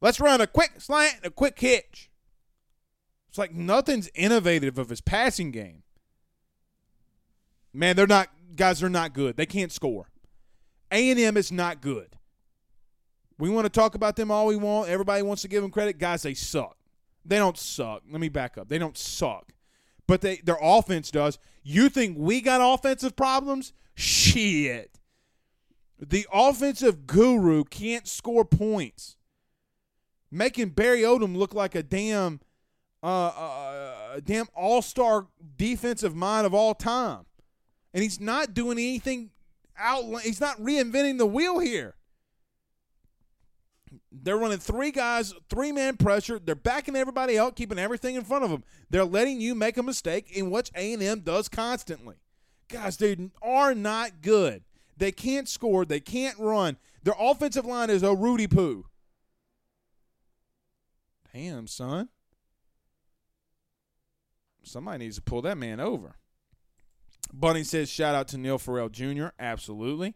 Let's run a quick slant, a quick hitch. It's like nothing's innovative of his passing game. Man, they're not guys. They're not good. They can't score. A and M is not good. We want to talk about them all we want. Everybody wants to give them credit. Guys, they suck. They don't suck. Let me back up. They don't suck. But they their offense does. You think we got offensive problems? Shit. The offensive guru can't score points making Barry Odom look like a damn, uh, uh, damn all star defensive mind of all time, and he's not doing anything out. He's not reinventing the wheel here. They're running three guys, three man pressure. They're backing everybody out, keeping everything in front of them. They're letting you make a mistake in which A and M does constantly. Guys, they are not good. They can't score. They can't run. Their offensive line is a Rudy Poo. Damn, son. Somebody needs to pull that man over. Bunny says, shout out to Neil Farrell Jr. Absolutely.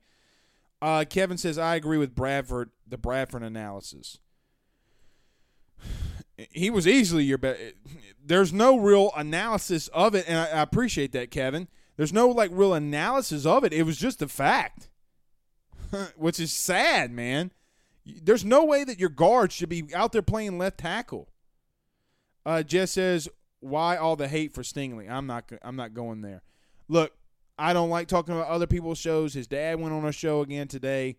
Uh, Kevin says, I agree with Bradford, the Bradford analysis. He was easily your best. There's no real analysis of it, and I, I appreciate that, Kevin. There's no like real analysis of it. It was just a fact, which is sad, man. There's no way that your guard should be out there playing left tackle. Uh, Jess says, "Why all the hate for Stingley?" I'm not. I'm not going there. Look, I don't like talking about other people's shows. His dad went on a show again today.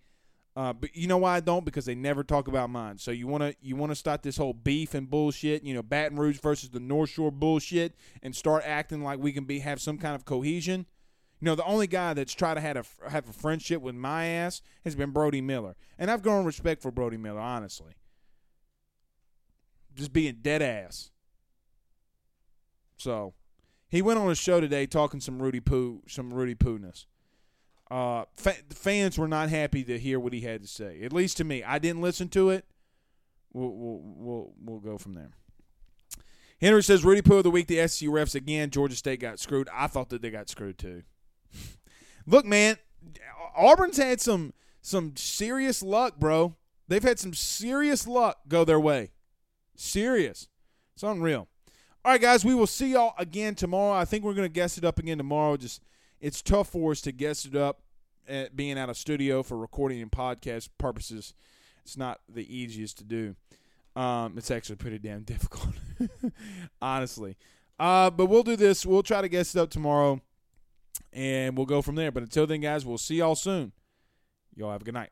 Uh, but you know why I don't? Because they never talk about mine. So you wanna you wanna start this whole beef and bullshit, you know, Baton Rouge versus the North Shore bullshit, and start acting like we can be have some kind of cohesion. You know, the only guy that's tried to have a, have a friendship with my ass has been Brody Miller. And I've grown respect for Brody Miller, honestly. Just being dead ass. So, he went on a show today talking some Rudy Poo, some Rudy Poo-ness. Uh, fa- fans were not happy to hear what he had to say. At least to me, I didn't listen to it. We'll we'll we'll, we'll go from there. Henry says Rudy Poo of the week. The SEC refs again. Georgia State got screwed. I thought that they got screwed too. Look, man, Auburn's had some some serious luck, bro. They've had some serious luck go their way. Serious. It's unreal. All right, guys, we will see y'all again tomorrow. I think we're going to guess it up again tomorrow. Just it's tough for us to guess it up at being out of studio for recording and podcast purposes. It's not the easiest to do. Um, it's actually pretty damn difficult, honestly. Uh, but we'll do this. We'll try to guess it up tomorrow and we'll go from there. But until then, guys, we'll see y'all soon. Y'all have a good night.